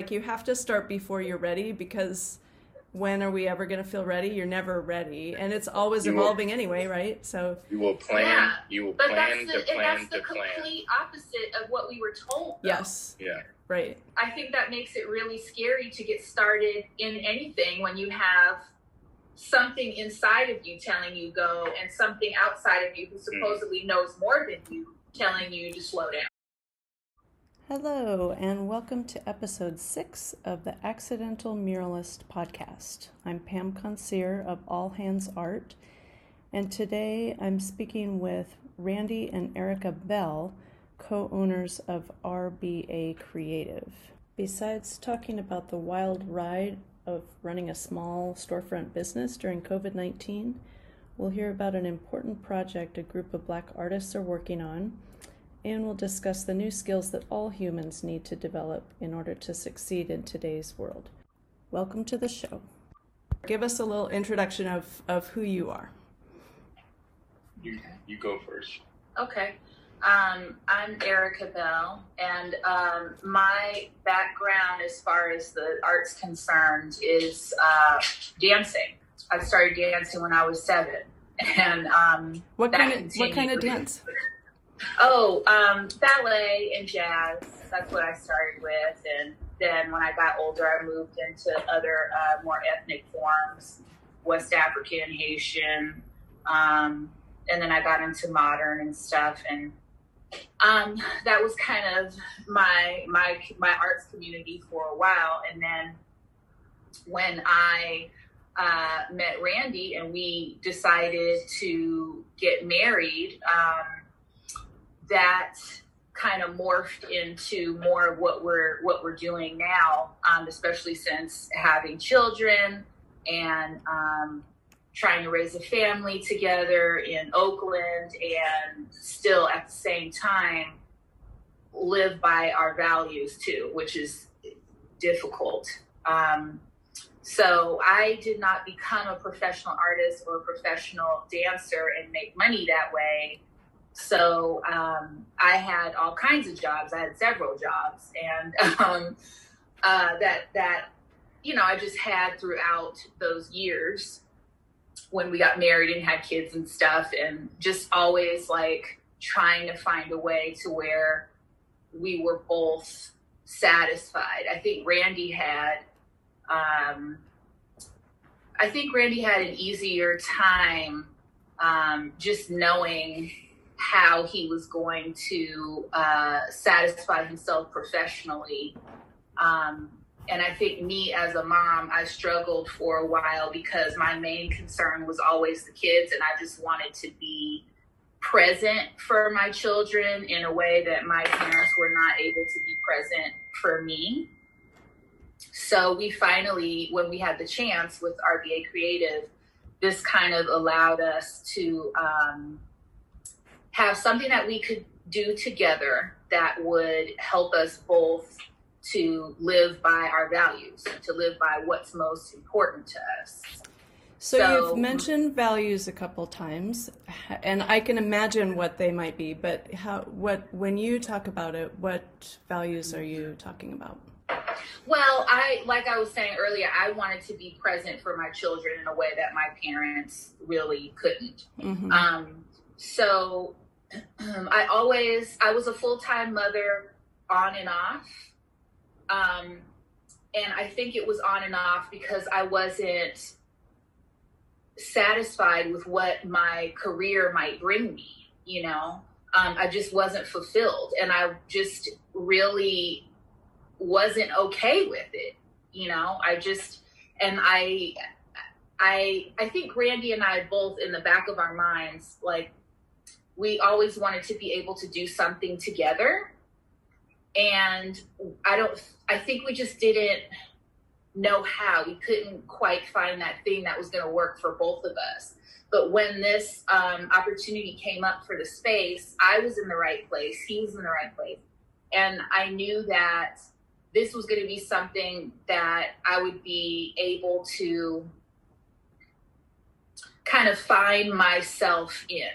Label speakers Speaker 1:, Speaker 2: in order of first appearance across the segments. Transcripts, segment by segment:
Speaker 1: Like you have to start before you're ready because when are we ever going to feel ready? You're never ready, and it's always
Speaker 2: You will-
Speaker 1: evolving anyway, right? So
Speaker 2: You will plan.
Speaker 3: Yeah,
Speaker 2: You will
Speaker 3: But
Speaker 2: plan
Speaker 3: that's the,
Speaker 2: to
Speaker 3: and
Speaker 2: plan
Speaker 3: that's the
Speaker 2: to plan.
Speaker 3: complete opposite of what we were told. though.
Speaker 1: yes,
Speaker 2: Yeah.
Speaker 1: right.
Speaker 3: I think that makes it really scary to get started in anything when you have something inside of you telling you go and something outside of you who mm. supposedly knows more than you telling you to slow down.
Speaker 1: Hello, and welcome to episode six of the Accidental Muralist podcast. I'm Pam Consier of All Hands Art, and today I'm speaking with Randy and Erica Bell, co owners of RBA Creative. Besides talking about the wild ride of running a small storefront business during COVID 19, we'll hear about an important project a group of black artists are working on and we'll discuss the new skills that all humans need to develop in order to succeed in today's world. Welcome to the show. Give us a little introduction of, of who you are.
Speaker 2: You you go first.
Speaker 3: Okay. Um, I'm Erica Bell, and um, my background as far as the art's concerned is uh, dancing. I started dancing when I was seven, and um,
Speaker 1: What kind of what kind of dance?
Speaker 3: Oh, um, ballet and jazz. That's what I started with, and then when I got older, I moved into other uh, more ethnic forms, West African, Haitian, um, and then I got into modern and stuff, and um, that was kind of my my my arts community for a while, and then when I uh, met Randy and we decided to get married. Um, that kind of morphed into more of what we're what we're doing now, um, especially since having children and um, trying to raise a family together in Oakland, and still at the same time live by our values too, which is difficult. Um, so I did not become a professional artist or a professional dancer and make money that way. So um, I had all kinds of jobs. I had several jobs, and um, uh, that that you know I just had throughout those years when we got married and had kids and stuff, and just always like trying to find a way to where we were both satisfied. I think Randy had. Um, I think Randy had an easier time um, just knowing how he was going to uh, satisfy himself professionally. Um, and I think me as a mom, I struggled for a while because my main concern was always the kids, and I just wanted to be present for my children in a way that my parents were not able to be present for me. So we finally, when we had the chance with RBA Creative, this kind of allowed us to um, have something that we could do together that would help us both to live by our values, to live by what's most important to us.
Speaker 1: So,
Speaker 3: So-
Speaker 1: you've mentioned values a couple times, and I can imagine what they might be. But how? What when you talk about it, what values are you talking about?
Speaker 3: Well, I like I was saying earlier, I wanted to be present for my children in a way that my parents really couldn't.
Speaker 1: hmm
Speaker 3: Um, so I always I was a full time mother on and off. Um, and I think it was on and off because I wasn't satisfied with what my career might bring me, you know. Um, I just wasn't fulfilled and I just really wasn't okay with it, you know. I just and I I I think Randy and I both in the back of our minds like we always wanted to be able to do something together. And I don't I think we just didn't know how. We couldn't quite find that thing that was going to work for both of us. But when this um, opportunity came up for the space I was in the right place he was in the right place. And I knew that this was going to be something that I would be able to kind of find myself in,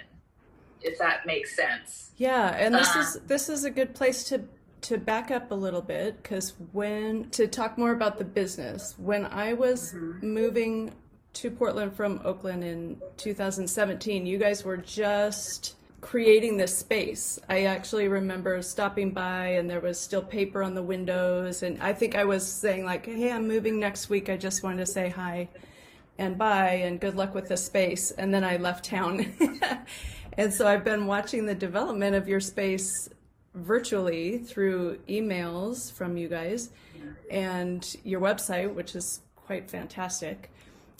Speaker 3: if that makes sense.
Speaker 1: Yeah, and this is this is a good place to to back up a little bit, because when to talk more about the business, when I was mm-hmm. moving to Portland from Oakland in 2017, you guys were just creating this space. I actually remember stopping by and there was still paper on the windows. And I think I was saying, like, hey, I'm moving next week. I just wanted to say hi and bye and good luck with the space. And then I left town. and so I've been watching the development of your space virtually through emails from you guys and your website, which is quite fantastic.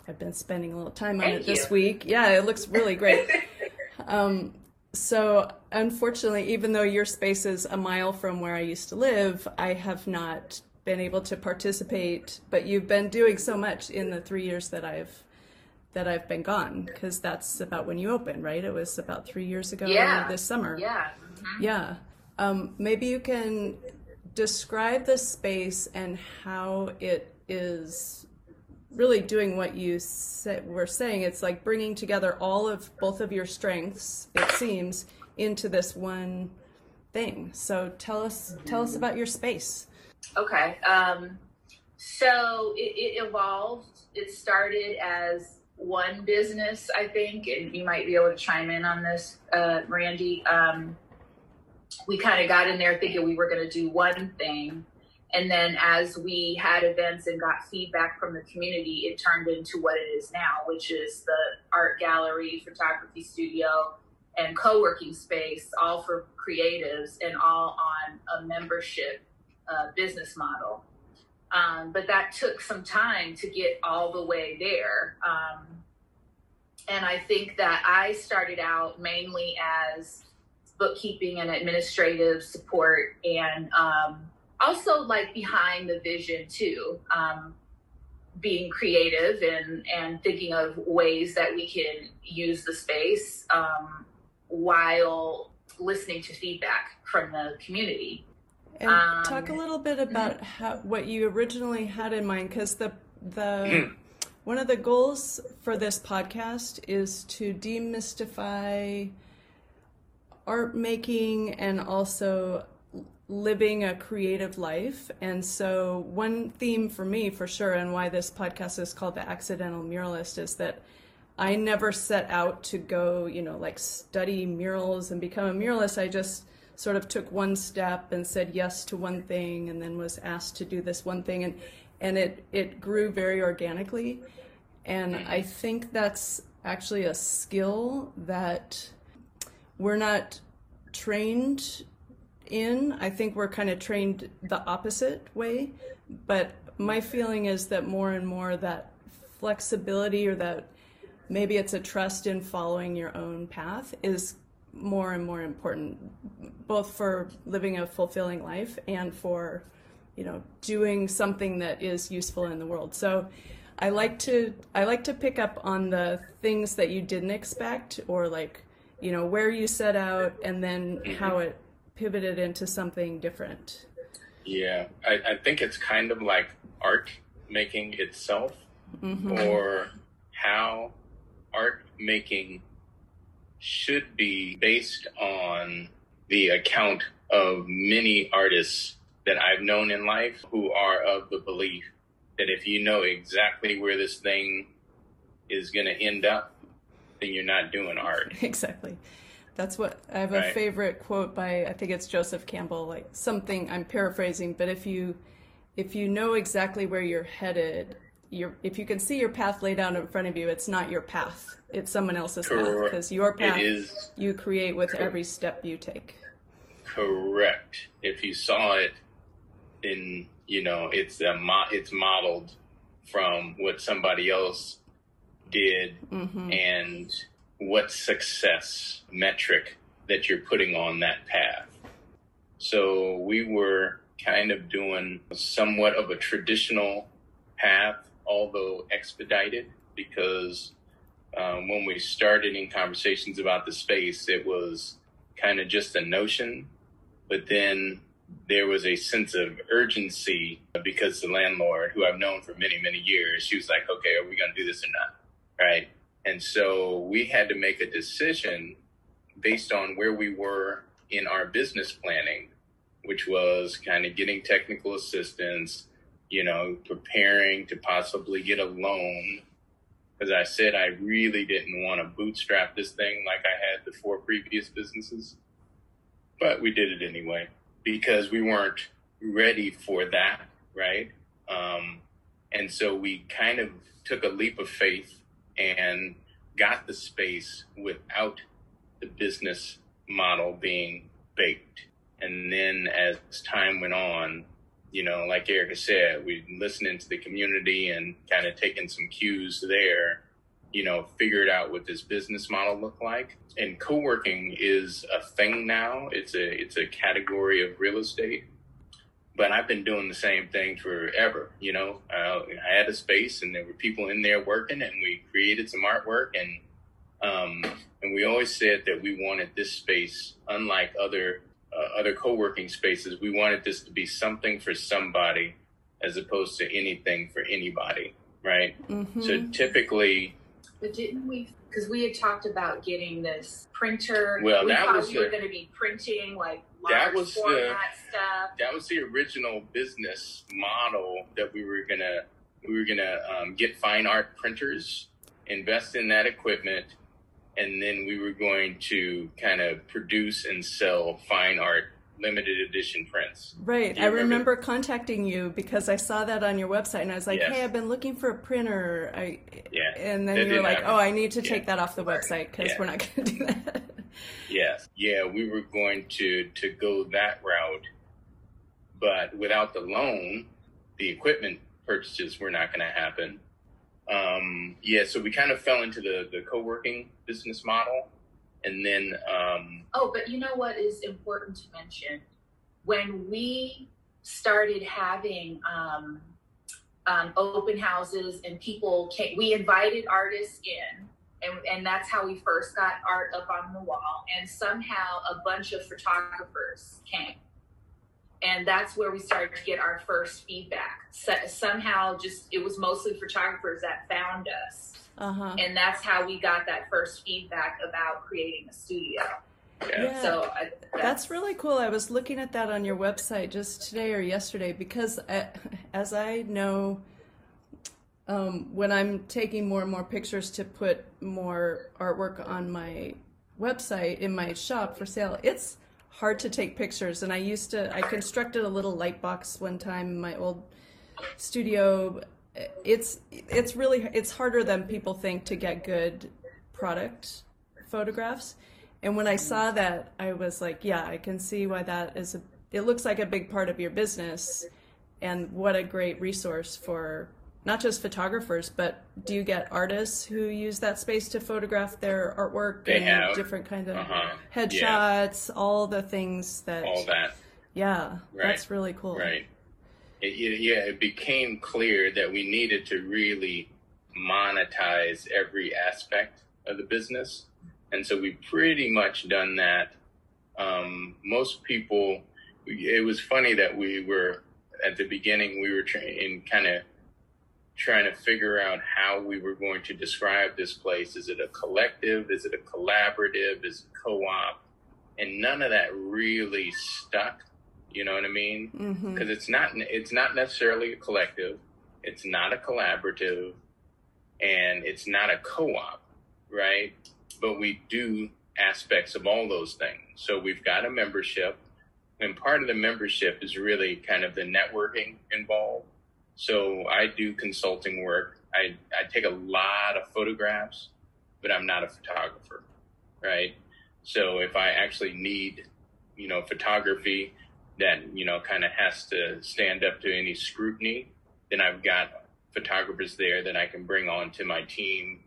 Speaker 1: I've been spending a little time on
Speaker 3: Thank
Speaker 1: it this week. Yeah, it looks really great. um, so, unfortunately, even though your space is a mile from where I used to live, I have not been able to participate. But you've been doing so much in the three years that I've that I've been gone, because that's about when you opened, right? It was about three years ago
Speaker 3: yeah.
Speaker 1: this summer.
Speaker 3: Yeah.
Speaker 1: Mm-hmm. Yeah. Um, maybe you can describe the space and how it is really doing what you said, were saying. It's like bringing together all of both of your strengths, it seems, into this one thing. So tell us tell us about your space.
Speaker 3: Okay. Um, so it, it evolved. It started as one business, I think, and you might be able to chime in on this, uh, Randy. Um, we kind of got in there thinking we were going to do one thing and then as we had events and got feedback from the community, it turned into what it is now, which is the art gallery, photography studio, and co working space, all for creatives and all on a membership uh, business model. Um, but that took some time to get all the way there. Um, and I think that I started out mainly as bookkeeping and administrative support and um, also like behind the vision too um, being creative and and thinking of ways that we can use the space um, while listening to feedback from the community
Speaker 1: and um, talk a little bit about how, what you originally had in mind because the the one of the goals for this podcast is to demystify art making and also living a creative life. And so, one theme for me, for sure, and why this podcast is called The Accidental Muralist, is that I never set out to go, you know, like study murals and become a muralist. I just sort of took one step and said yes to one thing and then was asked to do this one thing and and it it grew very organically and i think that's actually a skill that we're not trained in. I think we're kind of trained the opposite way. But my feeling is that more and more that flexibility or that maybe it's a trust in following your own path is more and more important, both for living a fulfilling life and for, you know, doing something that is useful in the world. So I like to I like to pick up on the things that you didn't expect or like, you know, where you set out and then how it pivoted into something different?
Speaker 2: Yeah, I, I think it's kind of like art making itself, mm-hmm. or how art making should be based on the account of many artists that I've known in life who are of the belief that if you know exactly where this thing is going to end up, then you're not doing art.
Speaker 1: Exactly. That's what I have right. a favorite quote by I think it's Joseph Campbell like something I'm paraphrasing but if you if you know exactly where you're headed you if you can see your path laid out in front of you it's not your path it's someone else's Correct. path because your path is, you create with correct. every step you take
Speaker 2: correct if you saw it in you know it's a mo- it's modeled from what somebody else did mm-hmm. and what success metric that you're putting on that path. So we were kind of doing somewhat of a traditional path, although expedited, because um, when we started in conversations about the space, it was kind of just a notion, but then there was a sense of urgency because the landlord, who I've known for many, many years, she was like, okay, are we going to do this or not? Right. And so we had to make a decision based on where we were in our business planning which was kind of getting technical assistance, you know, preparing to possibly get a loan. As I said, I really didn't want to bootstrap this thing like I had the four previous businesses, but we did it anyway because we weren't ready for that, right? Um, and so we kind of took a leap of faith and got the space without the business model being baked. And then as time went on, you know, like Erica said, we listening to the community and kind of taking some cues there, you know, figured out what this business model looked like. And co-working is a thing now. It's a it's a category of real estate. But I've been doing the same thing forever. You know, uh, I had a space and there were people in there working, and we created some artwork and um, and we always said that we wanted this space, unlike other uh, other co-working spaces, we wanted this to be something for somebody as opposed to anything for anybody, right? Mm-hmm. So typically,
Speaker 3: but didn't we? Because we had talked about getting this printer.
Speaker 2: Well,
Speaker 3: we
Speaker 2: that was
Speaker 3: we were going to be printing like that was the stuff.
Speaker 2: that was the original business model that we were gonna we were gonna um, get fine art printers, invest in that equipment, and then we were going to kind of produce and sell fine art limited edition prints.
Speaker 1: Right. I remember contacting you because I saw that on your website and I was like, yes. "Hey, I've been looking for a printer." I
Speaker 2: yeah.
Speaker 1: And then you were like, happen. "Oh, I need to take that off the website because yeah. we're not going to do that."
Speaker 2: yes. Yeah, we were going to to go that route, but without the loan, the equipment purchases were not going to happen um, yeah, so we kind of fell into the the co working business model, and then. Um,
Speaker 3: oh, but you know what is important to mention? When we started having um, um, open houses and people came, we invited artists in. And, and that's how we first got art up on the wall. And somehow a bunch of photographers came and that's where we started to get our first feedback. So, somehow, just it was mostly photographers that found us, uh-huh. and that's how we got that first feedback about creating a studio.
Speaker 1: Yeah. So I, that's, that's, really cool. I was looking at that on your website just today or yesterday because, I, as I know, um, when I'm taking more and more pictures to put more artwork on my website in my shop for sale, it's hard to take pictures. And I used to, I constructed a little light box one time in my old studio. It's it's really it's harder than people think to get good product photographs. And when I saw that, I was like, yeah, I can see why that is a. It looks like a big part of your business, and what a great resource for not just photographers, but do you get artists who use that space to photograph their artwork
Speaker 2: they
Speaker 1: and
Speaker 2: have.
Speaker 1: different kind of uh-huh. headshots, yeah. all the things that
Speaker 2: all that.
Speaker 1: Yeah, right. that's really cool.
Speaker 2: Right. It, yeah, it became clear that we needed to really monetize every aspect of the business, and so we pretty much done that. Um, most people, it was funny that we were at the beginning we were in kind of trying to figure out how we were going to describe this place. Is it a collective? Is it a collaborative? Is it co-op? And none of that really stuck. You know what I mean? Because mm-hmm. it's not it's not necessarily a collective. It's not a collaborative, and it's not a co-op, right? But we do aspects of all those things. So we've got a membership, and part of the membership is really kind of the networking involved so I do consulting work. I, I take a lot of photographs, but I'm not a photographer, right? So if I actually need, you know, photography that, you know, kind of has to stand up to any scrutiny, then I've got photographers there that I can bring on to my team.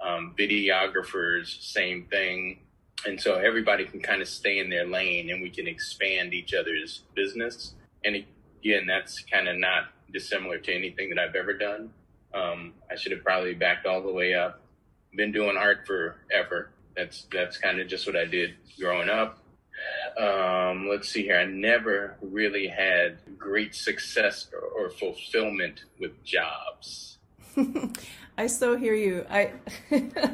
Speaker 2: Um, videographers, same thing. And so everybody can kind of stay in their lane and we can expand each other's business. And again, that's kind of not dissimilar to anything that I've ever done. Um, I should have probably backed all the way up. Been doing art forever. That's that's kind of just what I did growing up. Um, let's see here. I never really had great success or, or fulfillment with jobs.
Speaker 1: I so hear you. I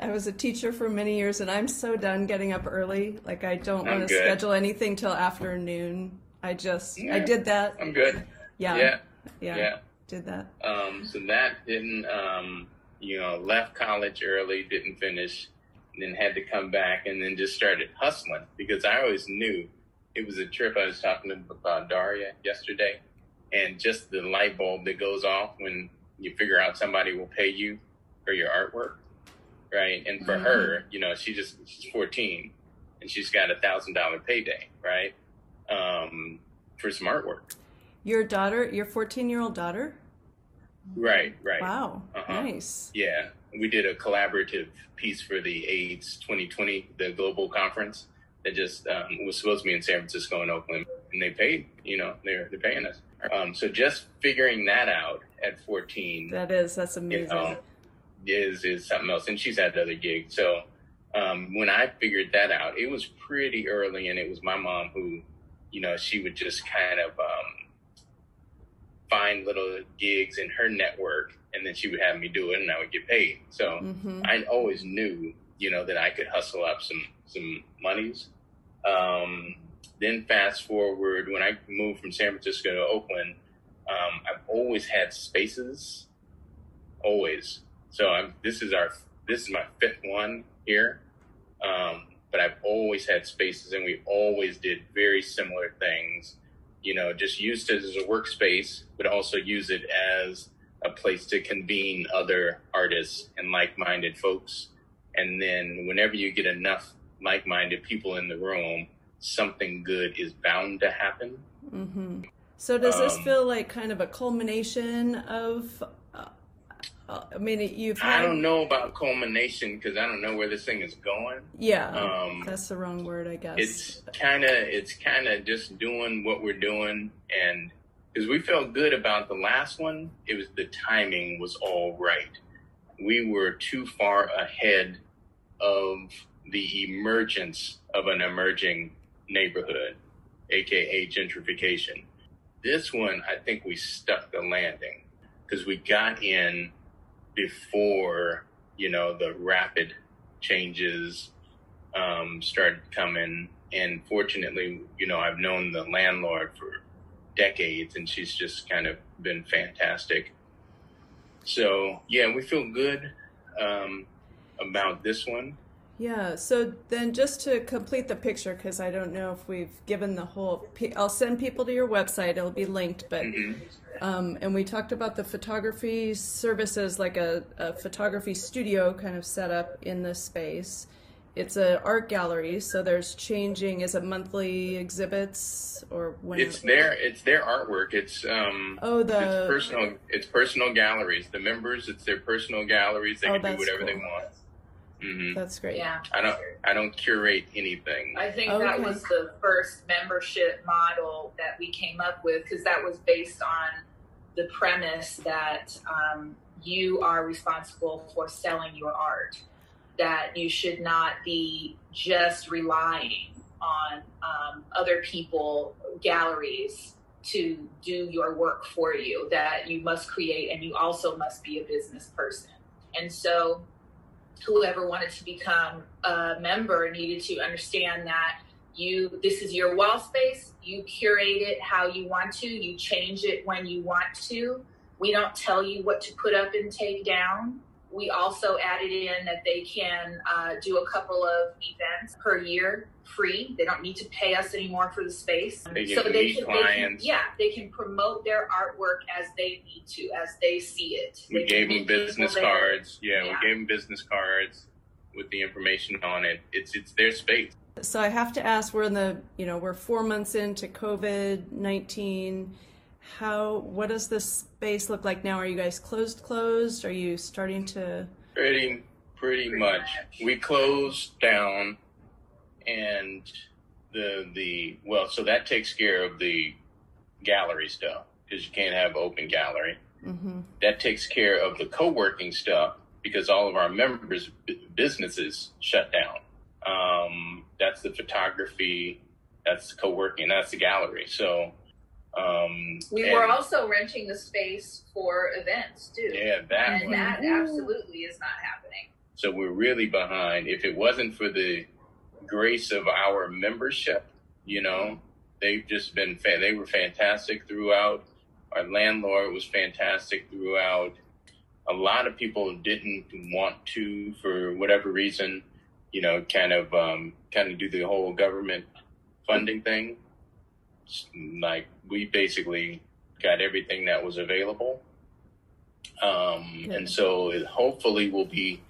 Speaker 1: I was a teacher for many years, and I'm so done getting up early. Like I don't want to schedule anything till afternoon. I just I did that.
Speaker 2: I'm good.
Speaker 1: Yeah,
Speaker 2: Yeah.
Speaker 1: yeah,
Speaker 2: Yeah.
Speaker 1: did that.
Speaker 2: Um, so that didn't, um, you know, left college early, didn't finish, and then had to come back and then just started hustling because I always knew it was a trip. I was talking about Daria yesterday, and just the light bulb that goes off when you figure out somebody will pay you for your artwork, right? And for
Speaker 1: Mhm.
Speaker 2: her, you know, she just she's 14 and she's got a thousand dollar payday, right? Um, for some artwork.
Speaker 1: Your daughter, your 14 year old daughter.
Speaker 2: Right, right.
Speaker 1: Wow,
Speaker 2: Uh-huh.
Speaker 1: nice.
Speaker 2: Yeah, we did a collaborative piece for the AIDS 2020, the global conference that just um, was supposed to be in San Francisco and Oakland, and they paid. You know, they're they're paying us. Um, so just figuring that out at 14
Speaker 1: That is that's
Speaker 2: you
Speaker 1: amazing.
Speaker 2: know, is is something else, and she's had other gigs. So um, when I figured that out, it was pretty early, and it was my mom who, you know, she would just kind of um, find little gigs in her network, and then she would have me do it, and I would get paid. So
Speaker 1: hmm
Speaker 2: I always knew, you know, that I could hustle up some some monies. Um, then fast forward when I moved from San Francisco to Oakland, um, I've always had spaces, always. So I'm, this is our this is my fifth one here, um, but I've always had spaces, and we always did very similar things. You know, just used it as a workspace, but also use it as a place to convene other artists and like-minded folks. And then whenever you get enough like-minded people in the room, something good is bound to happen.
Speaker 1: hmm So does this
Speaker 2: Um,
Speaker 1: feel like kind of a culmination of? Uh, I mean, you've had.
Speaker 2: I don't know about culmination because I don't know where this thing is going.
Speaker 1: Yeah,
Speaker 2: Um,
Speaker 1: that's the wrong word, I guess.
Speaker 2: It's kind of it's kind of just doing what we're doing, and because we felt good about the last one, it was the timing was all right. We were too far ahead of the emergence of an emerging neighborhood, aka gentrification. This one, I think we stuck the landing because we got in before you know the rapid changes um, started coming. And fortunately, you know, I've known the landlord for decades, and she's just kind of been fantastic. So yeah, we feel good um, about this one.
Speaker 1: Yeah, so then just to complete the picture, because I don't know if we've given the whole, I'll send people to your website, it'll be linked, but,
Speaker 2: Mhm.
Speaker 1: um, and we talked about the photography services, like a, a photography studio kind of set up in this space. It's an art gallery, so there's changing, is it monthly exhibits or when?
Speaker 2: It's their it's their artwork. It's um
Speaker 1: Oh, the-
Speaker 2: it's personal it's personal galleries. The members, it's their personal galleries. They
Speaker 1: Oh,
Speaker 2: can do
Speaker 1: that's
Speaker 2: whatever they
Speaker 1: cool.
Speaker 2: want. Hmm
Speaker 1: That's great.
Speaker 3: Yeah.
Speaker 2: I don't I don't curate anything.
Speaker 3: I think
Speaker 1: Okay.
Speaker 3: that was the first membership model that we came up with because that was based on the premise that um, you are responsible for selling your art, that you should not be just relying on um, other people, galleries to do your work for you, that you must create and you also must be a business person. And so whoever wanted to become a member needed to understand that you this is your wall space. You curate it how you want to. You change it when you want to. We don't tell you what to put up and take down we also added in that they can uh, do a couple of events per year free they don't need to pay us anymore for the space So
Speaker 2: They can meet
Speaker 3: can, yeah they can promote their artwork as they need to as they see it
Speaker 2: We
Speaker 3: They can
Speaker 2: gave them business cards. Yeah,
Speaker 3: Yeah.
Speaker 2: we gave them business cards with the information on it. It's it's their space.
Speaker 1: So I have to ask, we're in the, you know, we're four months into COVID nineteen. How, what does this space look like now? Are you guys closed? Closed? Are you starting to?
Speaker 2: Pretty pretty much. We closed down, and the the well, so that takes care of the gallery stuff because you can't have open gallery.
Speaker 1: Mm-hmm.
Speaker 2: That takes care of the co-working stuff because all of our members' businesses shut down. Um, that's the photography, that's the co-working, that's the gallery. So um,
Speaker 3: We
Speaker 2: and-
Speaker 3: were also renting the space for events too.
Speaker 2: yeah that
Speaker 3: and
Speaker 2: one.
Speaker 3: that absolutely is not happening.
Speaker 2: So we're really behind. If it wasn't for the grace of our membership, you know, they've just been, fa- they were fantastic throughout. Our landlord was fantastic throughout. A lot of people didn't want to, for whatever reason, you know, kind of, um, kind of do the whole government funding thing. Like we basically got everything that was available. Um, and so it hopefully will be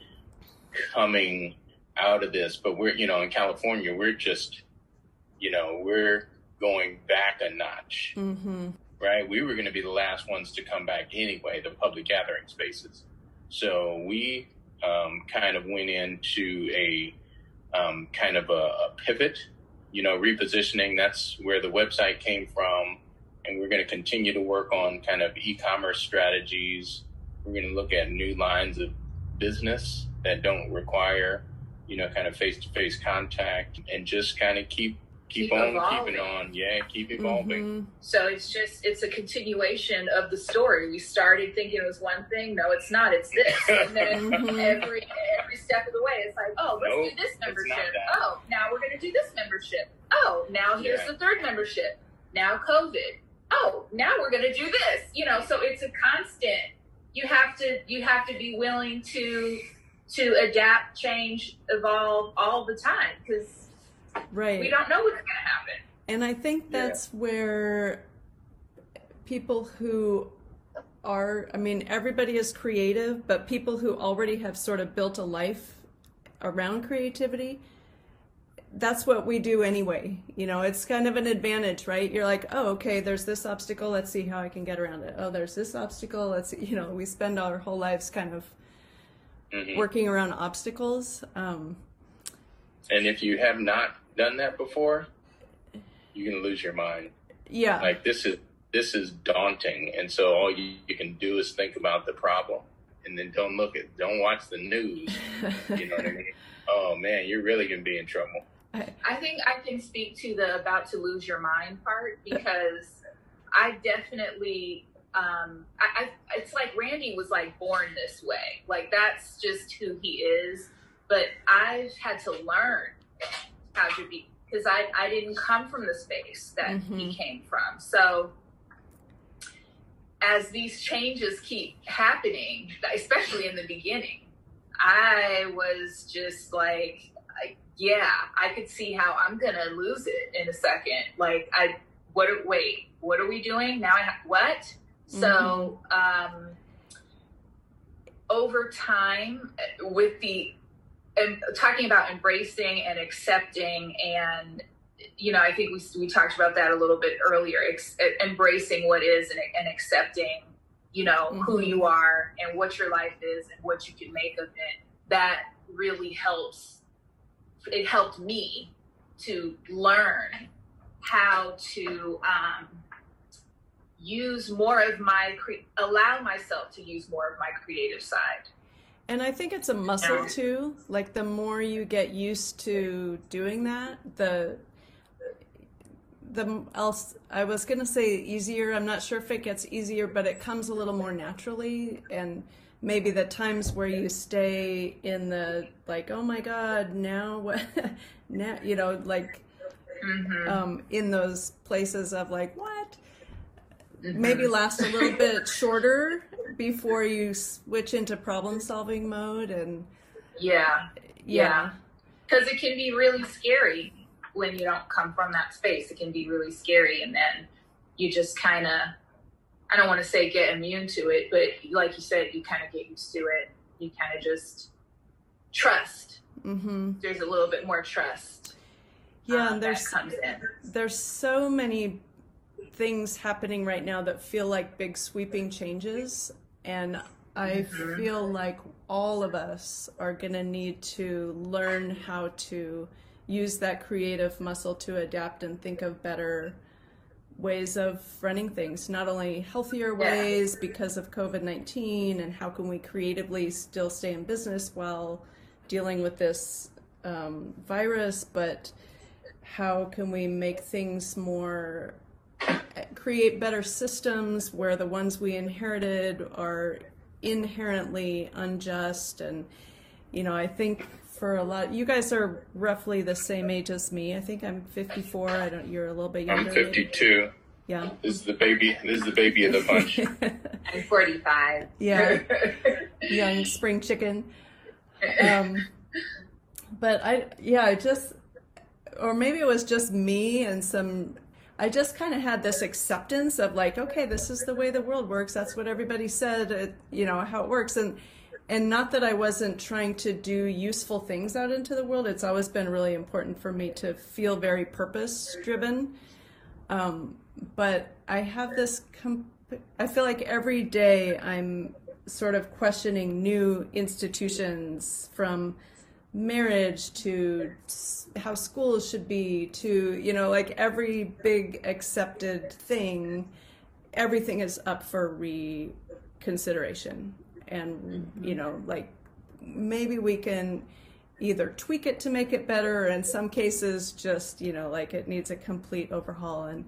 Speaker 2: coming out of this, but we're, you know, in California, we're just, you know, we're going back a notch,
Speaker 1: Mm-hmm.
Speaker 2: right? We were going to be the last ones to come back anyway, the public gathering spaces. So we um, kind of went into a um, kind of a, a pivot, you know, repositioning. That's where the website came from. And we're going to continue to work on kind of e commerce strategies. We're going to look at new lines of business that don't require, you know, kind of face to face contact and just kind of keep keep,
Speaker 3: Keep
Speaker 2: on
Speaker 3: evolving.
Speaker 2: keeping on. Yeah, keep evolving.
Speaker 1: Mm-hmm.
Speaker 3: So it's just it's a continuation of the story. We started thinking it was one thing. No, it's not. It's this. And then
Speaker 1: Mhm.
Speaker 3: every every step of the way, it's like, oh, let's
Speaker 2: Nope,
Speaker 3: do this membership. Oh, now we're going to do this membership. Oh, now here's
Speaker 2: Yeah.
Speaker 3: the third membership. Now COVID. Oh, now we're going to do this. You know, so it's a constant. You have to you have to be willing to to adapt, change, evolve all the time because
Speaker 1: Right.
Speaker 3: we don't know what's going to happen.
Speaker 1: And I think
Speaker 2: Yeah.
Speaker 1: that's where people who are, I mean, everybody is creative, but people who already have sort of built a life around creativity, that's what we do anyway. You know, it's kind of an advantage, right? You're like, oh, okay, there's this obstacle. Let's see how I can get around it. Oh, there's this obstacle. Let's, see. you know, we spend our whole lives kind of
Speaker 2: Mhm.
Speaker 1: working around obstacles. Um,
Speaker 2: And if you have not done that before, you're gonna lose your mind.
Speaker 1: yeah.
Speaker 2: Like this is this is daunting, and so all you, you can do is think about the problem, and then don't look at, don't watch the news. You know what I mean? Oh man, you're really gonna be in trouble.
Speaker 3: I think I can speak to the about to lose your mind part because I definitely um I, I it's like Randy was like born this way. Like that's just who he is. But I've had to learn how to be because I, I didn't come from the space that he
Speaker 1: Mhm.
Speaker 3: came from. So as these changes keep happening, especially in the beginning, I was just like, yeah, I could see how I'm gonna lose it in a second. Like, I, what? are- Wait, what are we doing now? I ha- what? So, um, over time, with the and talking about embracing and accepting and you know i think we, we talked about that a little bit earlier ex- embracing what is and, and accepting you know who
Speaker 1: Mhm.
Speaker 3: you are and what your life is and what you can make of it that really helps it helped me to learn how to um, use more of my cre- allow myself to use more of my creative side
Speaker 1: And I think it's a muscle too. Like the more you get used to doing that, the the else I was gonna say easier. I'm not sure if it gets easier, but it comes a little more naturally. And maybe the times where you stay in the like, oh my god, now what? now you know, like
Speaker 3: mm-hmm.
Speaker 1: um, in those places of like what?
Speaker 3: Mm-hmm.
Speaker 1: maybe last a little bit shorter before you switch into problem solving mode and
Speaker 3: yeah
Speaker 1: yeah
Speaker 3: because it can be really scary when you don't come from that space. It can be really scary, and then you just kind of, I don't want to say get immune to it, but like you said, you kind of get used to it. You kind of just trust.
Speaker 1: hmm
Speaker 3: There's a little bit more trust.
Speaker 1: yeah
Speaker 3: um,
Speaker 1: and there's
Speaker 3: that comes in.
Speaker 1: there's so many things happening right now that feel like big sweeping changes. And i
Speaker 3: Mhm.
Speaker 1: feel like all of us are going to need to learn how to use that creative muscle to adapt and think of better ways of running things. Not only healthier ways because of covid-19 and how can we creatively still stay in business while dealing with this um, virus but how can we make things more create better systems where the ones we inherited are inherently unjust and you know, I think for a lot, you guys are roughly the same age as me. I think I'm 54. I don't. You're a little bit younger.
Speaker 2: I'm 52.
Speaker 1: Yeah.
Speaker 2: This is the baby. This is the baby of the bunch.
Speaker 3: I'm 45.
Speaker 1: Yeah. Young spring chicken. Um, but I, yeah, I just, or maybe it was just me and some. I just kind of had this acceptance of like, okay, this is the way the world works. That's what everybody said. It, you know how it works, and and not that I wasn't trying to do useful things out into the world. It's always been really important for me to feel very purpose driven. Um, but I have this. Comp- I feel like every day I'm sort of questioning new institutions from marriage to how schools should be to you know like every big accepted thing everything is up for reconsideration. And mm-hmm. you know like maybe we can either tweak it to make it better or in some cases just you know like it needs a complete overhaul. And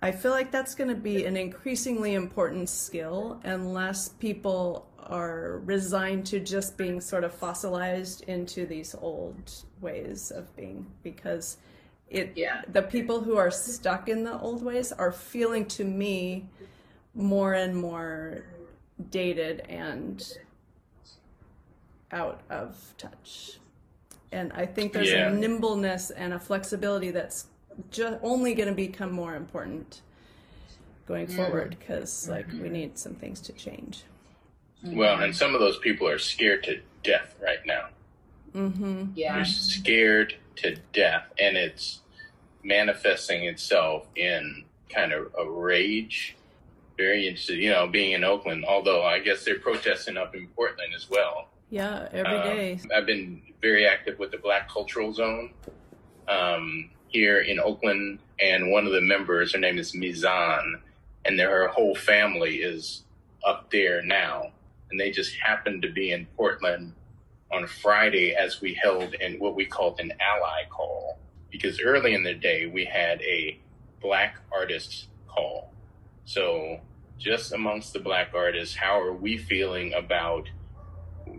Speaker 1: i feel like that's going to be an increasingly important skill unless people are resigned to just being sort of fossilized into these old ways of being because it
Speaker 3: Yeah.
Speaker 1: the people who are stuck in the old ways are feeling to me more and more dated and out of touch. And I think there's
Speaker 2: Yeah.
Speaker 1: a nimbleness and a flexibility that's ju- only going to become more important going forward because like we mm-hmm. need some things to change.
Speaker 2: Well, and some of those people are scared to death right now.
Speaker 1: Mm-hmm.
Speaker 3: Yeah.
Speaker 2: They're scared to death, and it's manifesting itself in kind of a rage. Very interested, you know, being in Oakland. Although I guess they're protesting up in Portland as well.
Speaker 1: Yeah, every
Speaker 2: Um,
Speaker 1: day.
Speaker 2: I've been very active with the Black Cultural Zone um, here in Oakland, and one of the members, her name is Mizan, and their, her whole family is up there now, and they just happened to be in Portland on Friday as we held in what we called an ally call, because early in the day we had a Black artists call. So just amongst the Black artists, how are we feeling about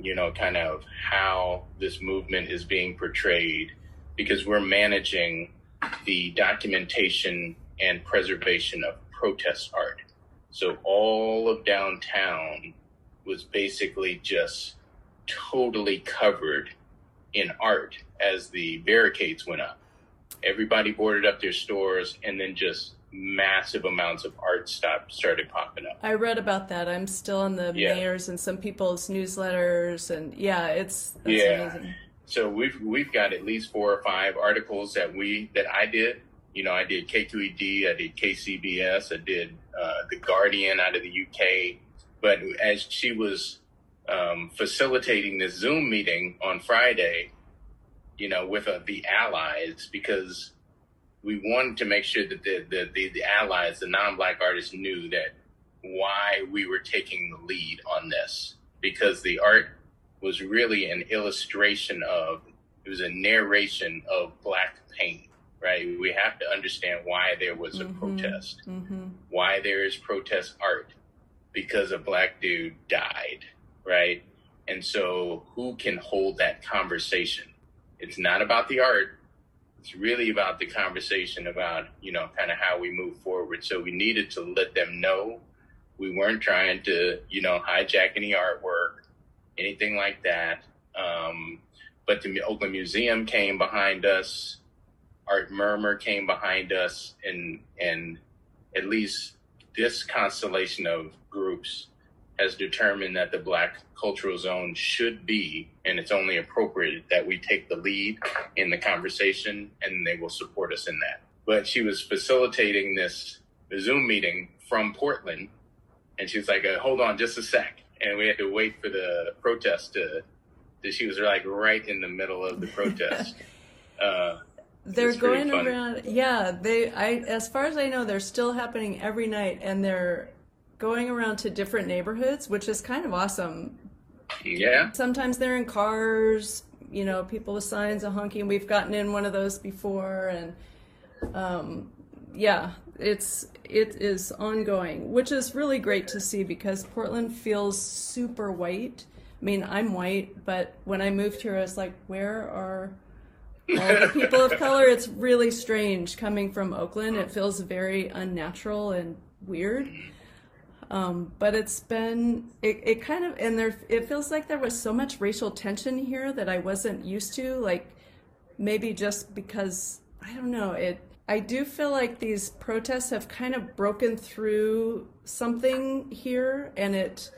Speaker 2: you know, kind of how this movement is being portrayed because we're managing the documentation and preservation of protest art. So all of downtown was basically just totally covered in art as the barricades went up. Everybody boarded up their stores and then just massive amounts of art stopped started popping up.
Speaker 1: I read about that. I'm still in the
Speaker 2: Yeah.
Speaker 1: mayor's and some people's newsletters, and yeah, it's
Speaker 2: Yeah.
Speaker 1: amazing.
Speaker 2: So we've we've got at least four or five articles that we that I did. You know, I did KQED, I did KCBS, I did uh, the Guardian out of the UK. But as she was um, facilitating this Zoom meeting on Friday, you know, with uh, the allies, because we wanted to make sure that the, the, the, the allies, the non-black artists knew that why we were taking the lead on this. Because the art was really an illustration of it was a narration of black pain right? We have to understand why there was a
Speaker 1: Mhm.
Speaker 2: protest.
Speaker 1: Hmm
Speaker 2: why there is protest art because a black dude died right? And so who can hold that conversation? It's not about the art. It's really about the conversation about you know kind of how we move forward. So we needed to let them know. We weren't trying to you know hijack any artwork anything like that. Um, but the oakland museum came behind us. Art murmur came behind us. And and at least this constellation of groups has determined that the black cultural zone should be and it's only appropriate that we take the lead in the conversation and they will support us in that but she was facilitating this zoom meeting from portland and she was like uh, hold on just a sec and we had to wait for the protest to, to she was like right in the middle of the protest uh,
Speaker 1: They're going around. Yeah, they. I as far as I know, they're still happening every night, and they're going around to different neighborhoods, which is kind of awesome.
Speaker 2: yeah
Speaker 1: Sometimes they're in cars. You know, people with signs of honking. We've gotten in one of those before, and um, yeah, it's it is ongoing, which is really great to see because Portland feels super white I mean, I'm white, but when I moved here, I was like, where are all the people of color? It's really strange coming from Oakland. It feels very unnatural and weird. Um, but it's been it, it kind of and there it feels like there was so much racial tension here that I wasn't used to. Like maybe just because I don't know it. I do feel like these protests have kind of broken through something here, and it,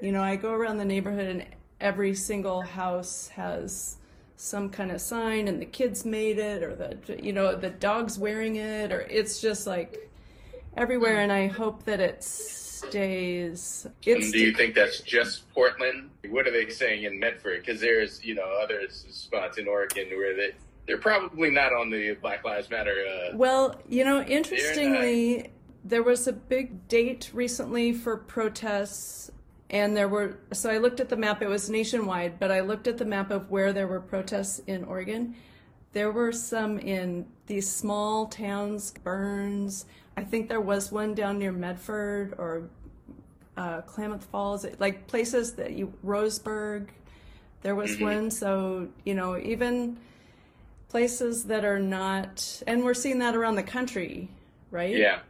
Speaker 1: you know, I go around the neighborhood and every single house has some kind of sign, and the kids made it, or the, you know, the dog's wearing it, or it's just like everywhere. And I hope that it's stays.
Speaker 2: It's, do you think that's just Portland? What are they saying in Medford? Because there's you know other spots in Oregon where they they're probably not on the Black Lives Matter. Uh,
Speaker 1: well, you know, interestingly, there was a big date recently for protests. And there were, so I looked at the map, it was nationwide, but I looked at the map of where there were protests in Oregon. There were some in these small towns, Burns, I think there was one down near Medford or uh, Klamath Falls, like places that you Roseburg. There was mm-hmm. one, so you know even places that are not, and we're seeing that around the country, right?
Speaker 2: Yeah,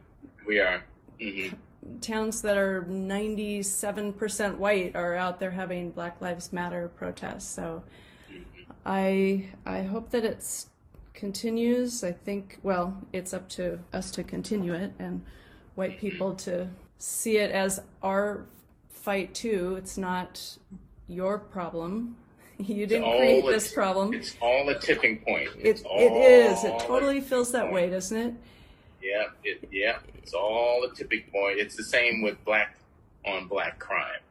Speaker 2: we are. Mm-hmm.
Speaker 1: Towns that are ninety-seven percent white are out there having Black Lives Matter protests. So, mm-hmm. I I hope that it's continues. I think, well, it's up to us to continue it and white people to see it as our fight too. It's not your problem. You didn't create this problem.
Speaker 2: It's all a tipping point.
Speaker 1: It's it, it is. It totally feels that way, doesn't it?
Speaker 2: Yeah, it, yeah. It's all a tipping point. It's the same with black on black crime,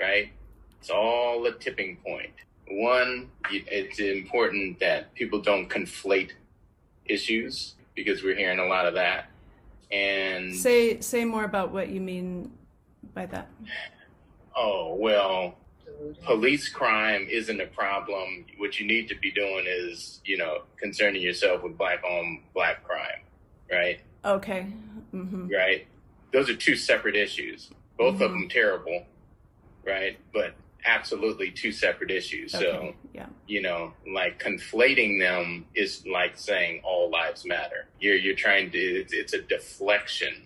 Speaker 2: right? It's all a tipping point one, it's important that people don't conflate issues because we're hearing a lot of that. And
Speaker 1: say say more about what you mean by that.
Speaker 2: Oh well, police crime isn't a problem. What you need to be doing is, you know, concerning yourself with black on black crime, right?
Speaker 1: Okay. Mm-hmm.
Speaker 2: Right. Those are two separate issues. Both mm-hmm. of them terrible, right? But absolutely two separate issues. Okay. So,
Speaker 1: yeah.
Speaker 2: you know, like conflating them is like saying all lives matter. You're you're trying to it's, it's a deflection.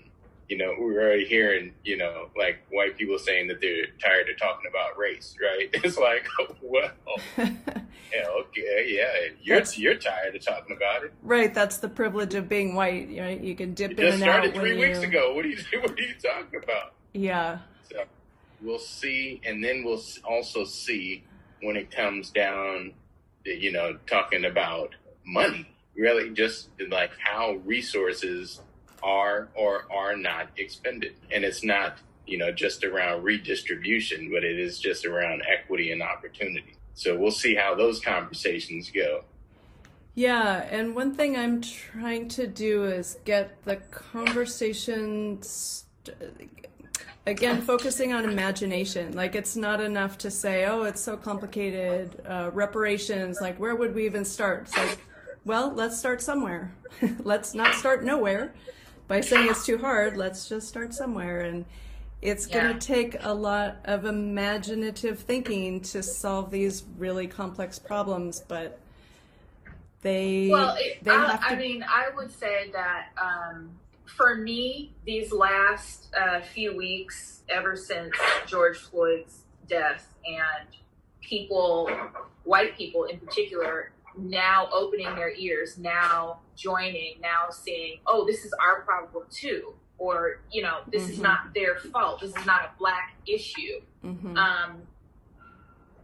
Speaker 2: You know, we're already hearing, you know, like white people saying that they're tired of talking about race, right? It's like, well, yeah, okay, yeah, you're that's, you're tired of talking about it,
Speaker 1: right? That's the privilege of being white. Right? You can dip
Speaker 2: you
Speaker 1: in and
Speaker 2: out. Just started three weeks you... ago. What are you What are you talking about?
Speaker 1: Yeah,
Speaker 2: we'll see, and then we'll also see when it comes down, you know, talking about money, really just like how resources are or are not expended. And it's not, you know, just around redistribution, but it is just around equity and opportunity. So we'll see how those conversations go.
Speaker 1: Yeah, and one thing I'm trying to do is get the conversations again focusing on imagination. Like it's not enough to say oh it's so complicated uh, reparations like where would we even start? It's like well let's start somewhere. Let's not start nowhere. By saying it's too hard let's just start somewhere. And it's yeah. going to take a lot of imaginative thinking to solve these really complex problems but they
Speaker 3: well it, they I, to... I mean i would say that um, for me, these last uh, few weeks, ever since George Floyd's death, and people, white people in particular, now opening their ears, now joining, now saying, oh, this is our problem too. Or, you know, this mm-hmm. is not their fault. This is not a black issue. Mm-hmm. Um,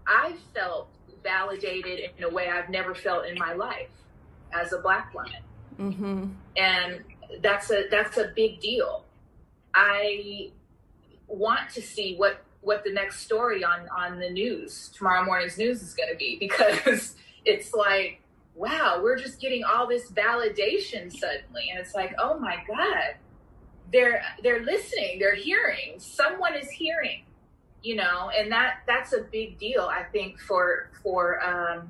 Speaker 3: I felt validated in a way I've never felt in my life as a black woman. Mm-hmm. And that's a that's a big deal. I want to see what what the next story on on the news tomorrow morning's news is going to be because it's like wow we're just getting all this validation suddenly. And it's like oh my god they're they're listening they're hearing someone is hearing you know? And that that's a big deal i think for for um,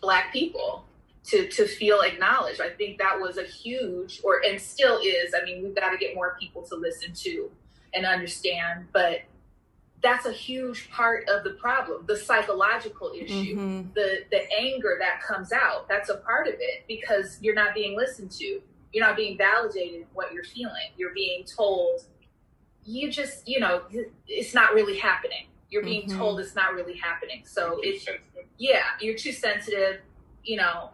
Speaker 3: black people to to feel acknowledged. I think that was a huge, or and still is. I mean, we've got to get more people to listen to and understand. But that's a huge part of the problem the psychological issue mm-hmm. the the anger that comes out that's a part of it because you're not being listened to you're not being validated in what you're feeling you're being told you just you know it's not really happening you're being mm-hmm. told it's not really happening so it's yeah you're too sensitive you know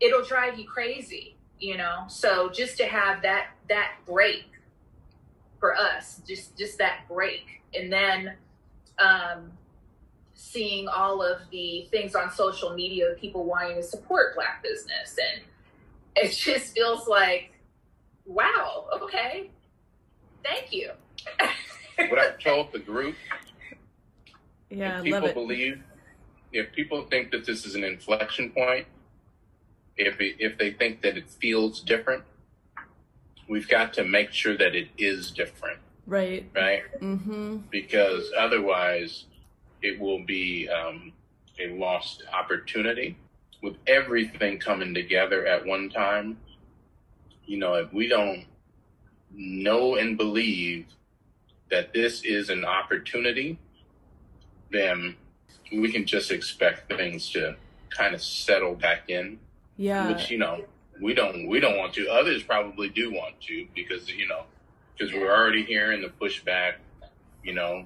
Speaker 3: it'll drive you crazy you know? So just to have that that break for us just just that break. And then um, seeing all of the things on social media of people wanting to support black business. And it just feels like wow okay thank you.
Speaker 2: What i've told the group?
Speaker 1: Yeah
Speaker 2: if people believe if people think that this is an inflection point if it, if they think that it feels different we've got to make sure that it is different.
Speaker 1: Right.
Speaker 2: Right.
Speaker 1: Mm-hmm.
Speaker 2: Because otherwise, it will be um, a lost opportunity. With everything coming together at one time, you know, if we don't know and believe that this is an opportunity, then we can just expect things to kind of settle back in.
Speaker 1: Yeah.
Speaker 2: Which, you know, we don't we don't want to. Others probably do want to because you know because we're already hearing the pushback. You know,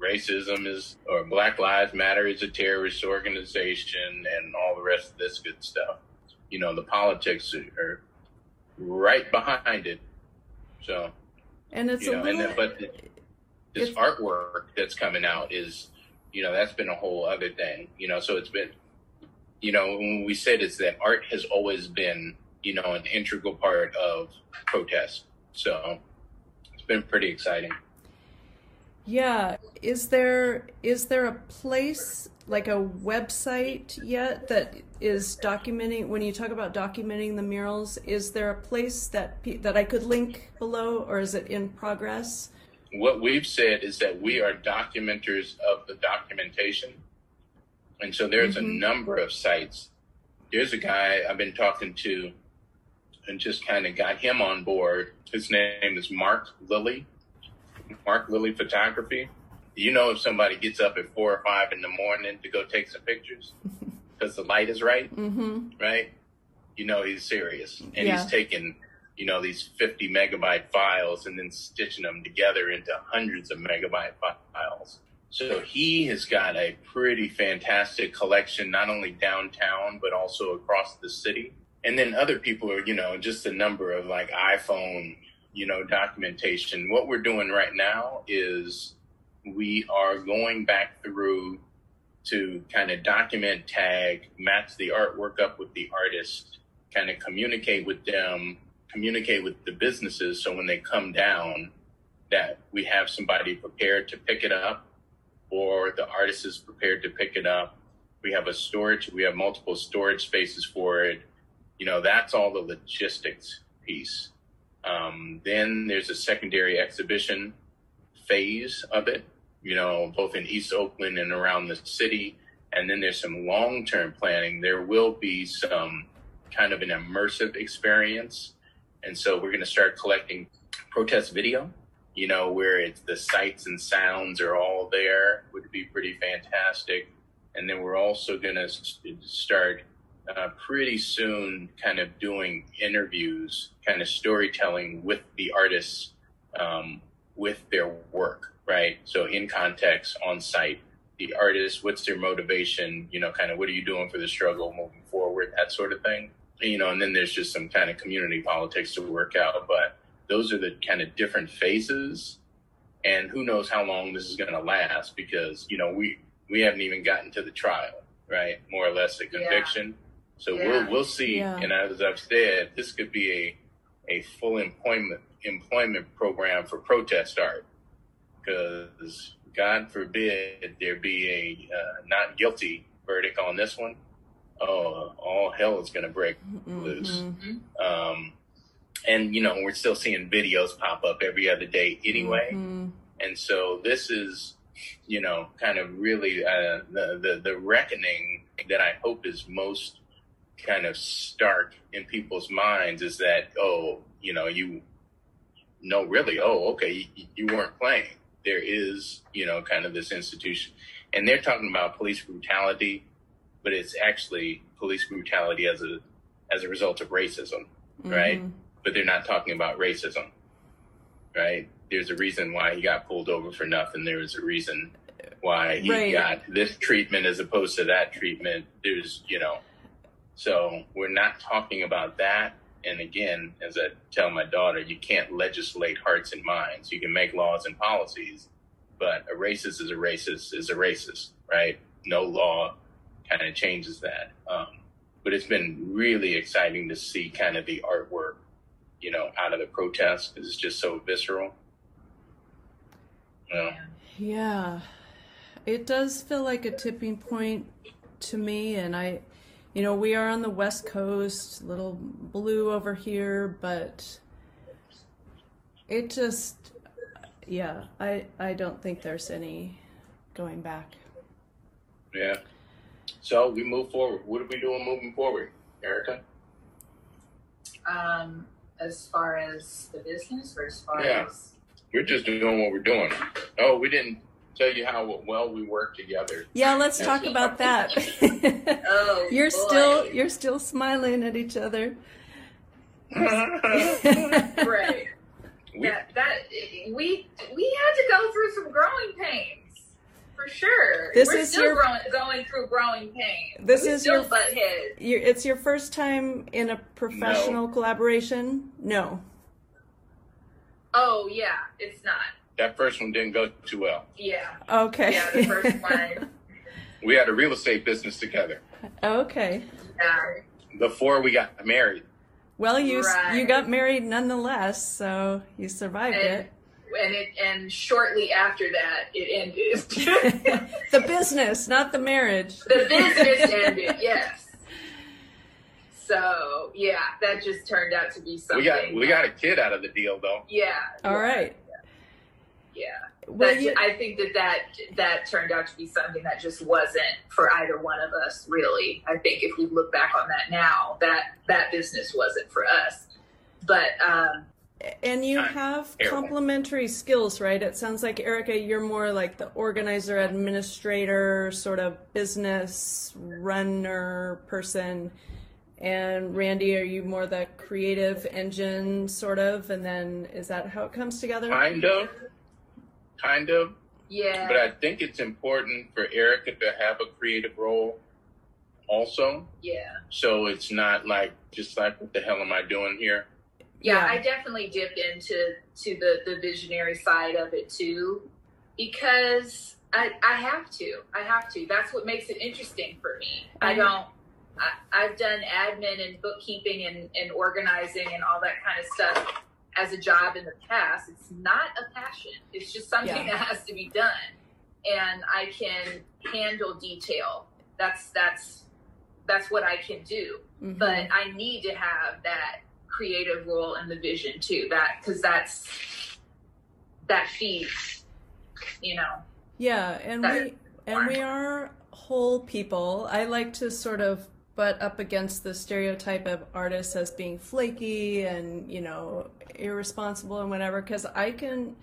Speaker 2: racism is or Black Lives Matter is a terrorist organization and all the rest of this good stuff. You know, the politics are right behind it. So,
Speaker 1: and it's you know, little,
Speaker 2: and then, but this artwork that's coming out is, you know, that's been a whole other thing. You know, so it's been, you know, when we said is that art has always been you know, an integral part of protest. So it's been pretty exciting.
Speaker 1: Yeah. Is there is there a place like a website yet that is documenting when you talk about documenting the murals is there a place that that I could link below or is it in progress?
Speaker 2: What we've said is that we are documenters of the documentation. And so there's mm-hmm. a number of sites. There's a guy I've been talking to and just kind of got him on board. His name is Mark Lilly, Mark Lilly Photography. You know, if somebody gets up at four or five in the morning to go take some pictures because the light is right,
Speaker 1: mm-hmm.
Speaker 2: right? You know, he's serious and
Speaker 1: yeah.
Speaker 2: he's taking, you know, these 50 megabyte files and then stitching them together into hundreds of megabyte files. So he has got a pretty fantastic collection, not only downtown, but also across the city and then other people are, you know, just a number of like iPhone, you know, documentation. What we're doing right now is we are going back through to kind of document, tag, match the artwork up with the artist, kind of communicate with them, communicate with the businesses. So when they come down, that we have somebody prepared to pick it up or the artist is prepared to pick it up. We have a storage, we have multiple storage spaces for it you know, that's all the logistics piece. Um, then there's a secondary exhibition phase of it, you know, both in East Oakland and around the city. And then there's some long term planning. There will be some kind of an immersive experience. And so we're going to start collecting protest video, you know, where it's the sights and sounds are all there, would be pretty fantastic. And then we're also going to start uh, pretty soon kind of doing interviews, kind of storytelling with the artists, um, with their work, right? So in context, on site, the artist, what's their motivation, you know, kind of what are you doing for the struggle moving forward, that sort of thing. You know, and then there's just some kind of community politics to work out, but those are the kind of different phases. And who knows how long this is going to last because, you know, we, we haven't even gotten to the trial, right? More or less a conviction. Yeah so yeah. we'll we'll see. Yeah. And as I've said, this could be a a full employment employment program for protest art, because God forbid there be a uh, not guilty verdict on this one. Oh, all hell is going to break mm-hmm. loose. Um, and you know we're still seeing videos pop up every other day anyway. Mm-hmm. And so this is, you know, kind of really uh, the, the the reckoning that I hope is most kind of stark in people's minds is that, oh, you know, you, no, really, oh, okay, you, you weren't playing. there is, you know, kind of this institution, and they're talking about police brutality, but it's actually police brutality as a as a result of racism, mm-hmm. right? But they're not talking about racism, right? There's a reason why he got pulled over for nothing. There was a reason why he right. got this treatment as opposed to that treatment. There's, you know, so we're not talking about that. And again, as I tell my daughter, you can't legislate hearts and minds. You can make laws and policies, but a racist is a racist is a racist, right? No law kind of changes that. Um, but it's been really exciting to see kind of the artwork, you know, out of the protest because it's just so visceral.
Speaker 1: Yeah. Yeah, it does feel like a tipping point to me, and I, you know, we are on the West Coast, little blue over here, but it just, yeah, I I don't think there's any going back.
Speaker 2: Yeah. So we move forward. What are we doing moving forward, Erica?
Speaker 3: Um, as far as the business, or as far yeah. as
Speaker 2: we're just doing what we're doing. Oh, we didn't tell you how well we work together.
Speaker 1: Yeah, let's talk about that.
Speaker 3: oh,
Speaker 1: you're
Speaker 3: boy.
Speaker 1: still you're still smiling at each other.
Speaker 3: right. We, that, that we we had to go through some growing pains for sure. This We're is still your, growing, going through growing pain.
Speaker 1: This we is your, butt your, It's your first time in a professional no. collaboration. No.
Speaker 3: Oh yeah, it's not.
Speaker 2: That first one didn't go too well.
Speaker 3: Yeah.
Speaker 1: Okay.
Speaker 3: Yeah, the first one.
Speaker 2: we had a real estate business together.
Speaker 1: Okay.
Speaker 3: Yeah.
Speaker 2: Before we got married.
Speaker 1: Well, you right. you got married nonetheless, so you survived
Speaker 3: and,
Speaker 1: it
Speaker 3: and it and shortly after that it ended.
Speaker 1: the business, not the marriage.
Speaker 3: The business ended. Yes. So yeah, that just turned out to be something.
Speaker 2: We got we got a kid out of the deal though.
Speaker 3: Yeah.
Speaker 1: All
Speaker 3: yeah,
Speaker 1: right.
Speaker 3: Yeah. Well, you, I think that, that that turned out to be something that just wasn't for either one of us. Really, I think if we look back on that now, that that business wasn't for us. But um,
Speaker 1: and you have complementary skills, right? It sounds like Erica, you're more like the organizer, administrator, sort of business runner person. And Randy, are you more the creative engine, sort of? And then is that how it comes together?
Speaker 2: Kind of. Kind of.
Speaker 3: Yeah.
Speaker 2: But I think it's important for Erica to have a creative role also.
Speaker 3: Yeah.
Speaker 2: So it's not like, just like, what the hell am I doing here?
Speaker 3: Yeah, yeah, I definitely dip into to the the visionary side of it too, because I I have to. I have to. That's what makes it interesting for me. I don't. I, have done admin and bookkeeping and, and organizing and all that kind of stuff as a job in the past. It's not a passion. It's just something yeah. that has to be done, and I can handle detail. That's that's that's what I can do. Mm-hmm. But I need to have that creative role in the vision too. That because that's that feeds, you know.
Speaker 1: Yeah, and we and we are whole people. I like to sort of butt up against the stereotype of artists as being flaky and you know irresponsible and whatever because I can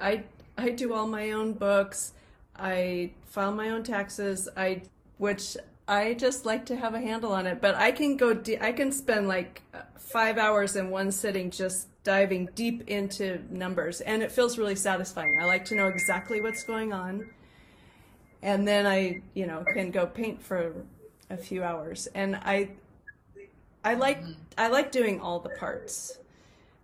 Speaker 1: I I do all my own books. I file my own taxes. I which I just like to have a handle on it, but I can go. De- I can spend like uh, five hours in one sitting just diving deep into numbers, and it feels really satisfying. I like to know exactly what's going on, and then I, you know, can go paint for a few hours. And I, I like I like doing all the parts.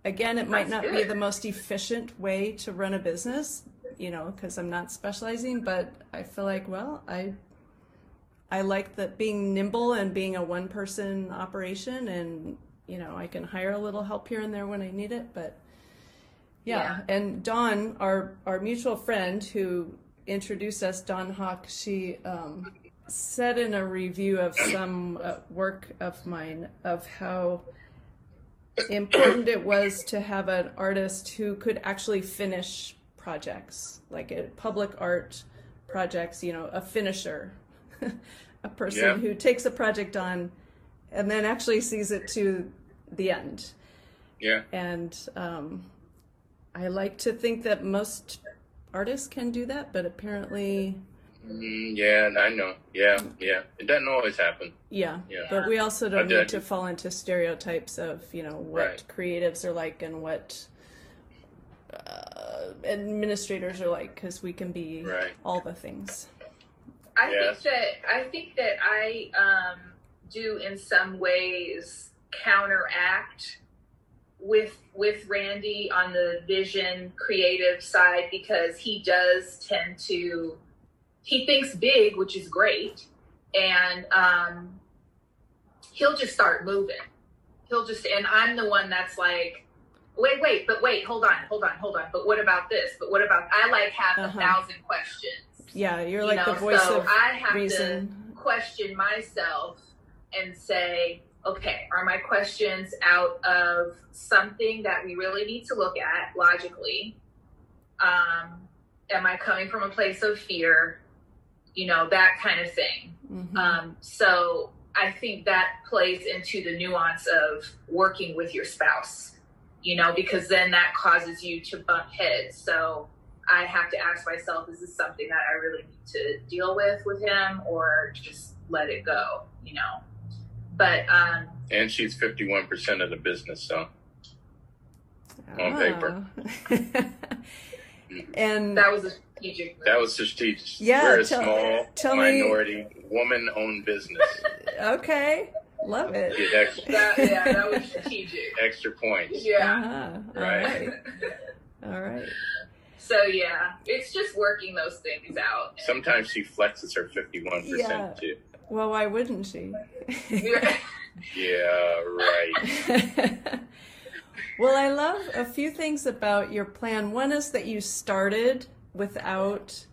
Speaker 1: Again, it might not be the most efficient way to run a business, you know, because I'm not specializing, but I feel like, well, I I like that being nimble and being a one person operation and you know, I can hire a little help here and there when I need it, but yeah. yeah. And Dawn, our our mutual friend who introduced us, Dawn Hawk, she um, said in a review of some uh, work of mine of how important it was to have an artist who could actually finish projects, like a public art projects, you know, a finisher a person yeah. who takes a project on and then actually sees it to the end.
Speaker 2: Yeah.
Speaker 1: And um, I like to think that most artists can do that, but apparently,
Speaker 2: Mm, yeah, I know. Yeah, yeah. It doesn't always happen.
Speaker 1: yeah.
Speaker 2: Yeah.
Speaker 1: But we also don't need to fall into stereotypes of you know what
Speaker 2: Right.
Speaker 1: creatives are like and what uh, administrators are like because we can be
Speaker 2: Right.
Speaker 1: all the things.
Speaker 3: I
Speaker 2: Yes.
Speaker 3: think that I think that I um, do in some ways counteract with with Randy on the vision creative side because he does tend to he thinks big, which is great, and um, he'll just start moving. He'll just and I'm the one that's like. Wait, wait, but wait, hold on, hold on, hold on. But what about this? But what about I like have
Speaker 1: Uh-huh.
Speaker 3: a thousand questions
Speaker 1: Yeah, you're
Speaker 3: you
Speaker 1: like
Speaker 3: know,
Speaker 1: the voice
Speaker 3: so
Speaker 1: of
Speaker 3: I have
Speaker 1: reason.
Speaker 3: to question myself and say, okay, are my questions out of something that we really need to look at logically? Um, am I coming from a place of fear? You know, that kind of thing.
Speaker 1: Mhm.
Speaker 3: Um, so I think that plays into the nuance of working with your spouse, you know, because then that causes you to bump heads. So I have to ask myself, is this something that I really need to deal with with him or just let it go, you know? But um,
Speaker 2: And she's 51% of the business, so. on paper.
Speaker 1: Ah. and
Speaker 3: that was a strategic move.
Speaker 2: That was strategic.
Speaker 1: Yeah,
Speaker 2: We're a
Speaker 1: tell-
Speaker 2: small
Speaker 1: tell me-
Speaker 2: minority woman-owned business.
Speaker 1: okay, love it.
Speaker 2: Get extra,
Speaker 3: That- yeah, that was strategic.
Speaker 2: extra points.
Speaker 3: Yeah.
Speaker 1: Uh-huh. All
Speaker 2: Right.
Speaker 1: right. All right.
Speaker 3: So yeah, it's just working those things out.
Speaker 2: Sometimes she flexes her 51%
Speaker 1: Yeah.
Speaker 2: too.
Speaker 1: Well, why wouldn't she?
Speaker 2: Yeah, right.
Speaker 1: well, I love a few things about your plan. One is that you started without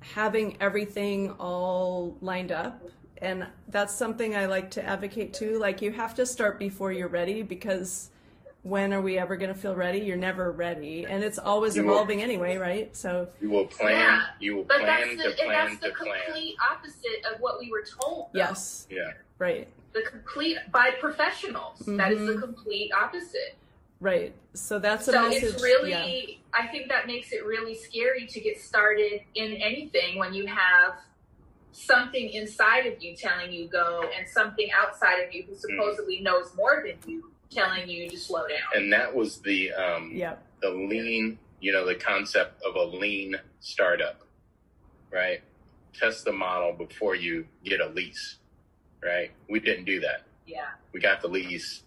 Speaker 1: having everything all lined up. And that's something I like to advocate too. Like, you have to start before you're ready because when are we ever going to feel ready? You're never ready. And it's always
Speaker 2: You will-
Speaker 1: evolving anyway, right? So,
Speaker 2: You will plan.
Speaker 3: Yeah,
Speaker 2: You will
Speaker 3: But
Speaker 2: plan
Speaker 3: that's the
Speaker 2: to
Speaker 3: and
Speaker 2: plan
Speaker 3: that's the
Speaker 2: to plan.
Speaker 3: complete opposite of what we were told. though.
Speaker 1: yes,
Speaker 2: Yeah.
Speaker 1: right,
Speaker 3: the complete by professionals. That is the
Speaker 1: Mhm.
Speaker 3: complete opposite.
Speaker 1: right. So that's a
Speaker 3: so
Speaker 1: message.
Speaker 3: it's really,
Speaker 1: yeah.
Speaker 3: I think that makes it really scary to get started in anything when you have something inside of you telling you go, and something outside of you who supposedly knows more than you telling you to slow down.
Speaker 2: And that was the um,
Speaker 1: Yeah.
Speaker 2: the lean, you know, the concept of a lean startup, right? Test the model before you get a lease, right? We didn't do that.
Speaker 3: Yeah,
Speaker 2: We got the lease,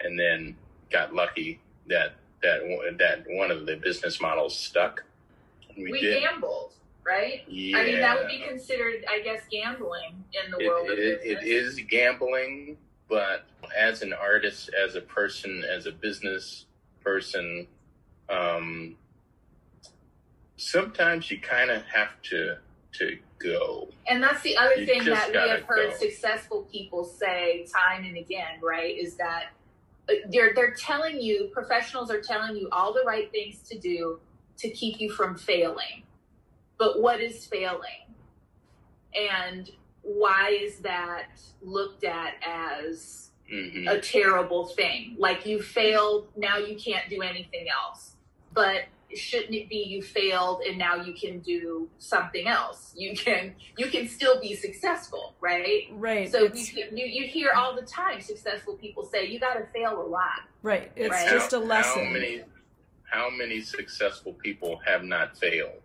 Speaker 2: and then got lucky that that that one of the business models stuck. We,
Speaker 3: we,
Speaker 2: did.
Speaker 3: gambled, right?
Speaker 2: Yeah.
Speaker 3: I mean, that would be considered, I guess, gambling in the world
Speaker 2: it,
Speaker 3: of
Speaker 2: it, it is gambling, but as an artist, as a person, as a business person, um, sometimes you kind of have to to go.
Speaker 3: And that's the other
Speaker 2: You
Speaker 3: thing that we have heard
Speaker 2: go.
Speaker 3: successful people say time and again, right? Is that uh, they're they're telling you, professionals are telling you all the right things to do to keep you from failing. But what is failing? And why is that looked at as
Speaker 2: hmm
Speaker 3: a terrible thing? Like you failed, now you can't do anything else. But shouldn't it be you failed and now you can do something else? You can you can still be successful, right?
Speaker 1: Right.
Speaker 3: So you, you you hear all the time successful people say you got to fail a lot.
Speaker 1: right. It's
Speaker 3: Right.
Speaker 1: just a lesson.
Speaker 2: How many how many successful people have not failed?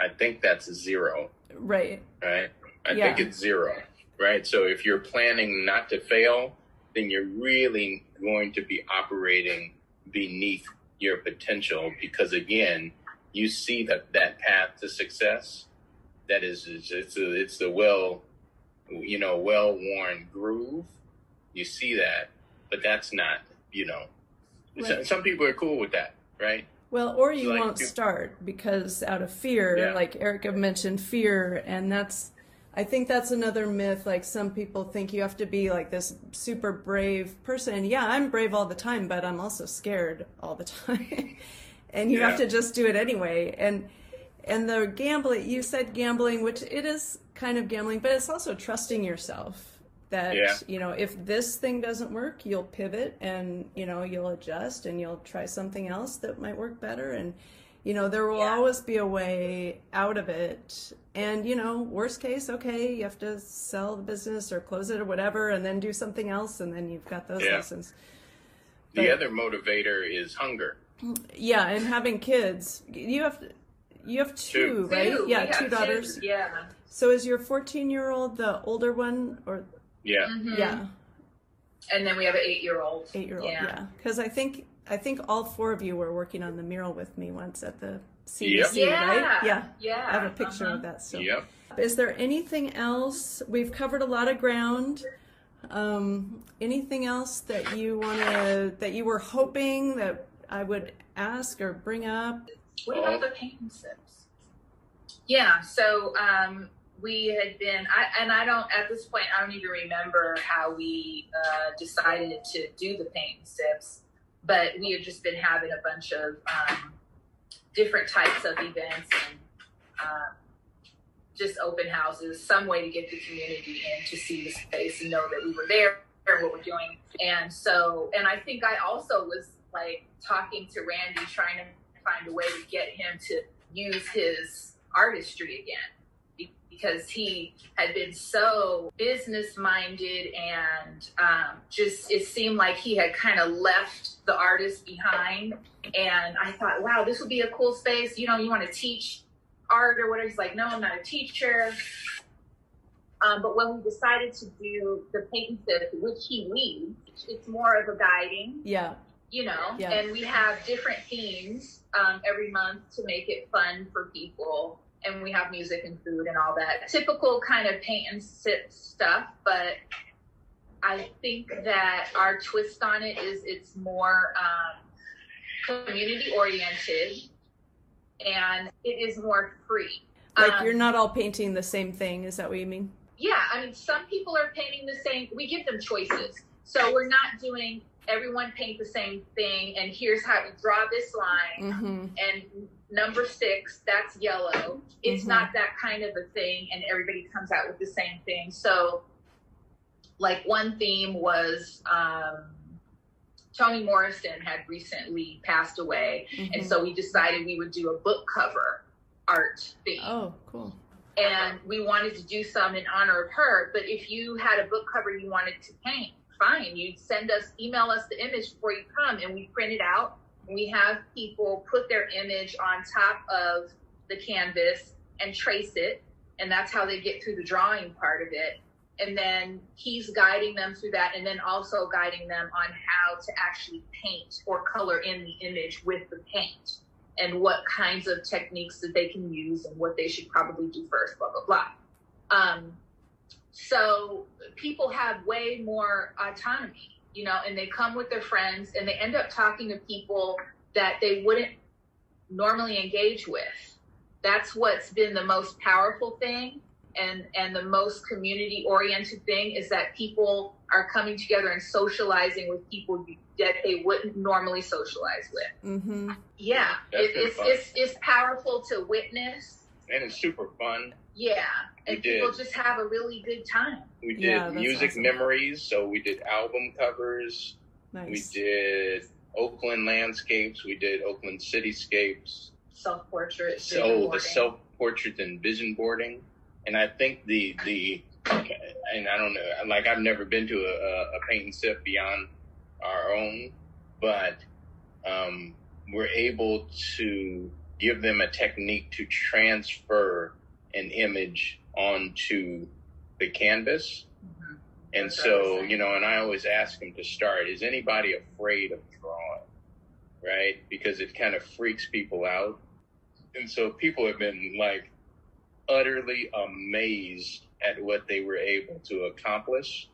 Speaker 2: I think that's zero,
Speaker 1: Right.
Speaker 2: right? I
Speaker 1: Yeah.
Speaker 2: think it's zero, right? So if you're planning not to fail, then you're really going to be operating beneath your potential because again, you see that that path to success that is it's a, it's the well you know well-worn groove. You see that, but that's not, you know,
Speaker 1: Right.
Speaker 2: some people are cool with that, right?
Speaker 1: Well, or you
Speaker 2: Like
Speaker 1: won't start because out of fear,
Speaker 2: Yeah.
Speaker 1: like Erica mentioned, fear, and that's. I think that's another myth. Like some people think you have to be like this super brave person. And yeah, I'm brave all the time, but I'm also scared all the time. and you have to just do it anyway. And and the gambling, you said gambling, which it is kind of gambling, but it's also trusting yourself that
Speaker 2: Yeah.
Speaker 1: you know if this thing doesn't work you'll pivot and you know you'll adjust and you'll try something else that might work better and You know, there will
Speaker 3: Yeah.
Speaker 1: always be a way out of it. And, you know, worst case, okay, you have to sell the business or close it or whatever and then do something else and then you've got those
Speaker 2: Yeah.
Speaker 1: lessons.
Speaker 2: The
Speaker 1: But-
Speaker 2: other motivator is hunger.
Speaker 1: Yeah, and having kids. You have you have two,
Speaker 2: Two.
Speaker 1: right?
Speaker 3: Two.
Speaker 1: Yeah,
Speaker 3: We have
Speaker 1: two daughters.
Speaker 3: Yeah.
Speaker 1: So is your 14-year-old the older one or
Speaker 2: Yeah.
Speaker 3: Mhm.
Speaker 1: yeah,
Speaker 3: And then we have an eight-year-old.
Speaker 1: 8-year-old,
Speaker 3: Yeah.
Speaker 1: yeah. Cuz I think I think all four of you were working on the mural with me once at the CDC,
Speaker 3: Yeah.
Speaker 1: right? Yeah.
Speaker 3: Yeah.
Speaker 1: I have a picture
Speaker 3: Uh-huh.
Speaker 1: of that still.
Speaker 2: Yep.
Speaker 1: Is there anything else? We've covered a lot of ground. Um, anything else that you want to that you were hoping that I would ask or bring up?
Speaker 3: What about the paint sips? Yeah, so um, we had been, I, and I don't, at this point, I don't even remember how we uh, decided to do the paint and sips, but we had just been having a bunch of um, different types of events and um, just open houses, some way to get the community in to see the space and know that we were there and what we're doing. And so, and I think I also was like talking to Randy, trying to find a way to get him to use his artistry again because he had been so business minded and um, just it seemed like he had kind of left the artist behind and i thought wow this would be a cool space you know you want to teach art or whatever he's like no i'm not a teacher um, but when we decided to do the painting, which he leads it's more of a guiding
Speaker 1: Yeah.
Speaker 3: you know,
Speaker 1: Yeah.
Speaker 3: and we have different themes um, every month to make it fun for people. And we have music and food and all that typical kind of paint and sip stuff. But I think that our twist on it is it's more um, community oriented and it is more free.
Speaker 1: Like
Speaker 3: Um,
Speaker 1: you're not all painting the same thing, is that what you mean?
Speaker 3: yeah, I mean, some people are painting the same. We give them choices. So we're not doing everyone paint the same thing and here's how you draw this line
Speaker 1: Mm-hmm.
Speaker 3: and number six, that's yellow. It's
Speaker 1: Mhm.
Speaker 3: not that kind of a thing and everybody comes out with the same thing. So, like, one theme was um, Toni Morrison had recently passed away.
Speaker 1: Mm-hmm.
Speaker 3: And so we decided we would do a book cover art theme
Speaker 1: Oh, cool.
Speaker 3: and we wanted to do some in honor of her. But if you had a book cover you wanted to paint, fine, you'd send us, email us the image before you come, and we print it out. We have people put their image on top of the canvas and trace it, and that's how they get through the drawing part of it. And then he's guiding them through that, and then also guiding them on how to actually paint or color in the image with the paint and what kinds of techniques that they can use and what they should probably do first, blah, blah, blah. Um, so people have way more autonomy, you know, and they come with their friends and they end up talking to people that they wouldn't normally engage with. That's what's been the most powerful thing and and the most community oriented thing is that people are coming together and socializing with people that they wouldn't normally socialize with.
Speaker 1: Mm-hmm.
Speaker 3: Yeah, it, it's,
Speaker 2: fun.
Speaker 3: it's it's powerful to witness.
Speaker 2: And it's super fun.
Speaker 3: Yeah, and
Speaker 2: We did.
Speaker 3: people just have a really good time.
Speaker 2: We did
Speaker 1: Yeah,
Speaker 2: music
Speaker 1: awesome.
Speaker 2: memories, so we did album covers.
Speaker 1: Nice.
Speaker 2: We did Oakland landscapes. We did Oakland cityscapes.
Speaker 3: Self portrait.
Speaker 2: So the self portraits and vision boarding, and I think the the and I don't know, like I've never been to a, a paint and sip beyond our own, but um, we're able to give them a technique to transfer an image onto the canvas.
Speaker 3: Mhm.
Speaker 2: And
Speaker 3: That's what I was
Speaker 2: so, you know, and I always ask them to start, is anybody afraid of drawing? Right? Because it kind of freaks people out. And so people have been like utterly amazed at what they were able to accomplish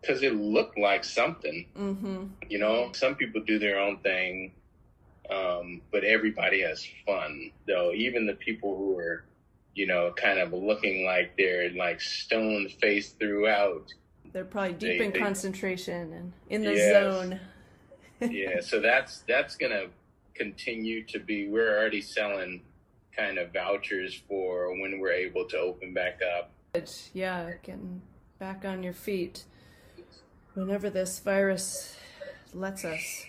Speaker 2: because it looked like something.
Speaker 1: Mm-hmm.
Speaker 2: You know, some people do their own thing, um, but everybody has fun. Though even the people who are, you know, kind of looking like they're like stone faced throughout.
Speaker 1: They're probably deep
Speaker 2: They-
Speaker 1: in
Speaker 2: they-
Speaker 1: concentration and in the
Speaker 2: Yes.
Speaker 1: zone.
Speaker 2: Yeah, so that's that's gonna continue to be. We're already selling kind of vouchers for when we're able to open back up.
Speaker 1: Yeah, getting back on your feet whenever this virus lets us.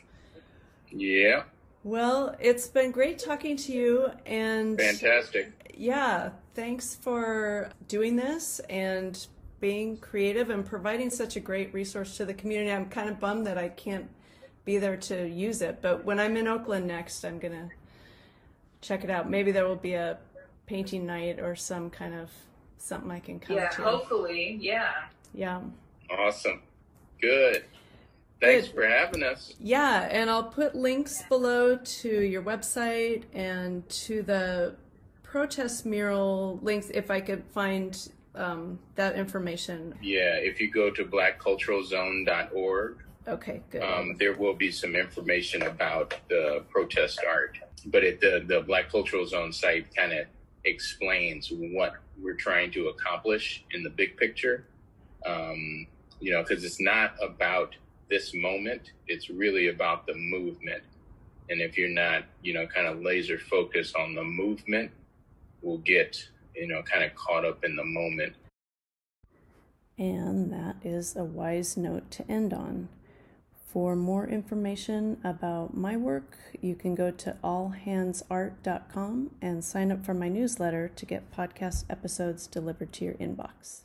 Speaker 2: Yeah,
Speaker 1: Well, it's been great talking to you and
Speaker 2: fantastic.
Speaker 1: Yeah, thanks for doing this and being creative and providing such a great resource to the community. I'm kind of bummed that I can't be there to use it, but when I'm in Oakland next, I'm going to check it out. Maybe there will be a painting night or some kind of something I can come
Speaker 3: yeah,
Speaker 1: to.
Speaker 3: hopefully. Yeah.
Speaker 1: Yeah.
Speaker 2: Awesome. Good. Thanks
Speaker 1: Good.
Speaker 2: for having us.
Speaker 1: Yeah, and I'll put links below to your website and to the protest mural links if I could find um, that information.
Speaker 2: Yeah, if you go to blackculturalzone.org,
Speaker 1: Okay, good.
Speaker 2: um, there will be some information about the protest art. But it, the the Black Cultural Zone site kind of explains what we're trying to accomplish in the big picture. Um, you know, because it's not about this moment; it's really about the movement. And if you're not, you know, kind of laser focused on the movement, we'll get, you know, kind of caught up in the moment.
Speaker 1: And that is a wise note to end on. For more information about my work, you can go to allhandsart.com and sign up for my newsletter to get podcast episodes delivered to your inbox.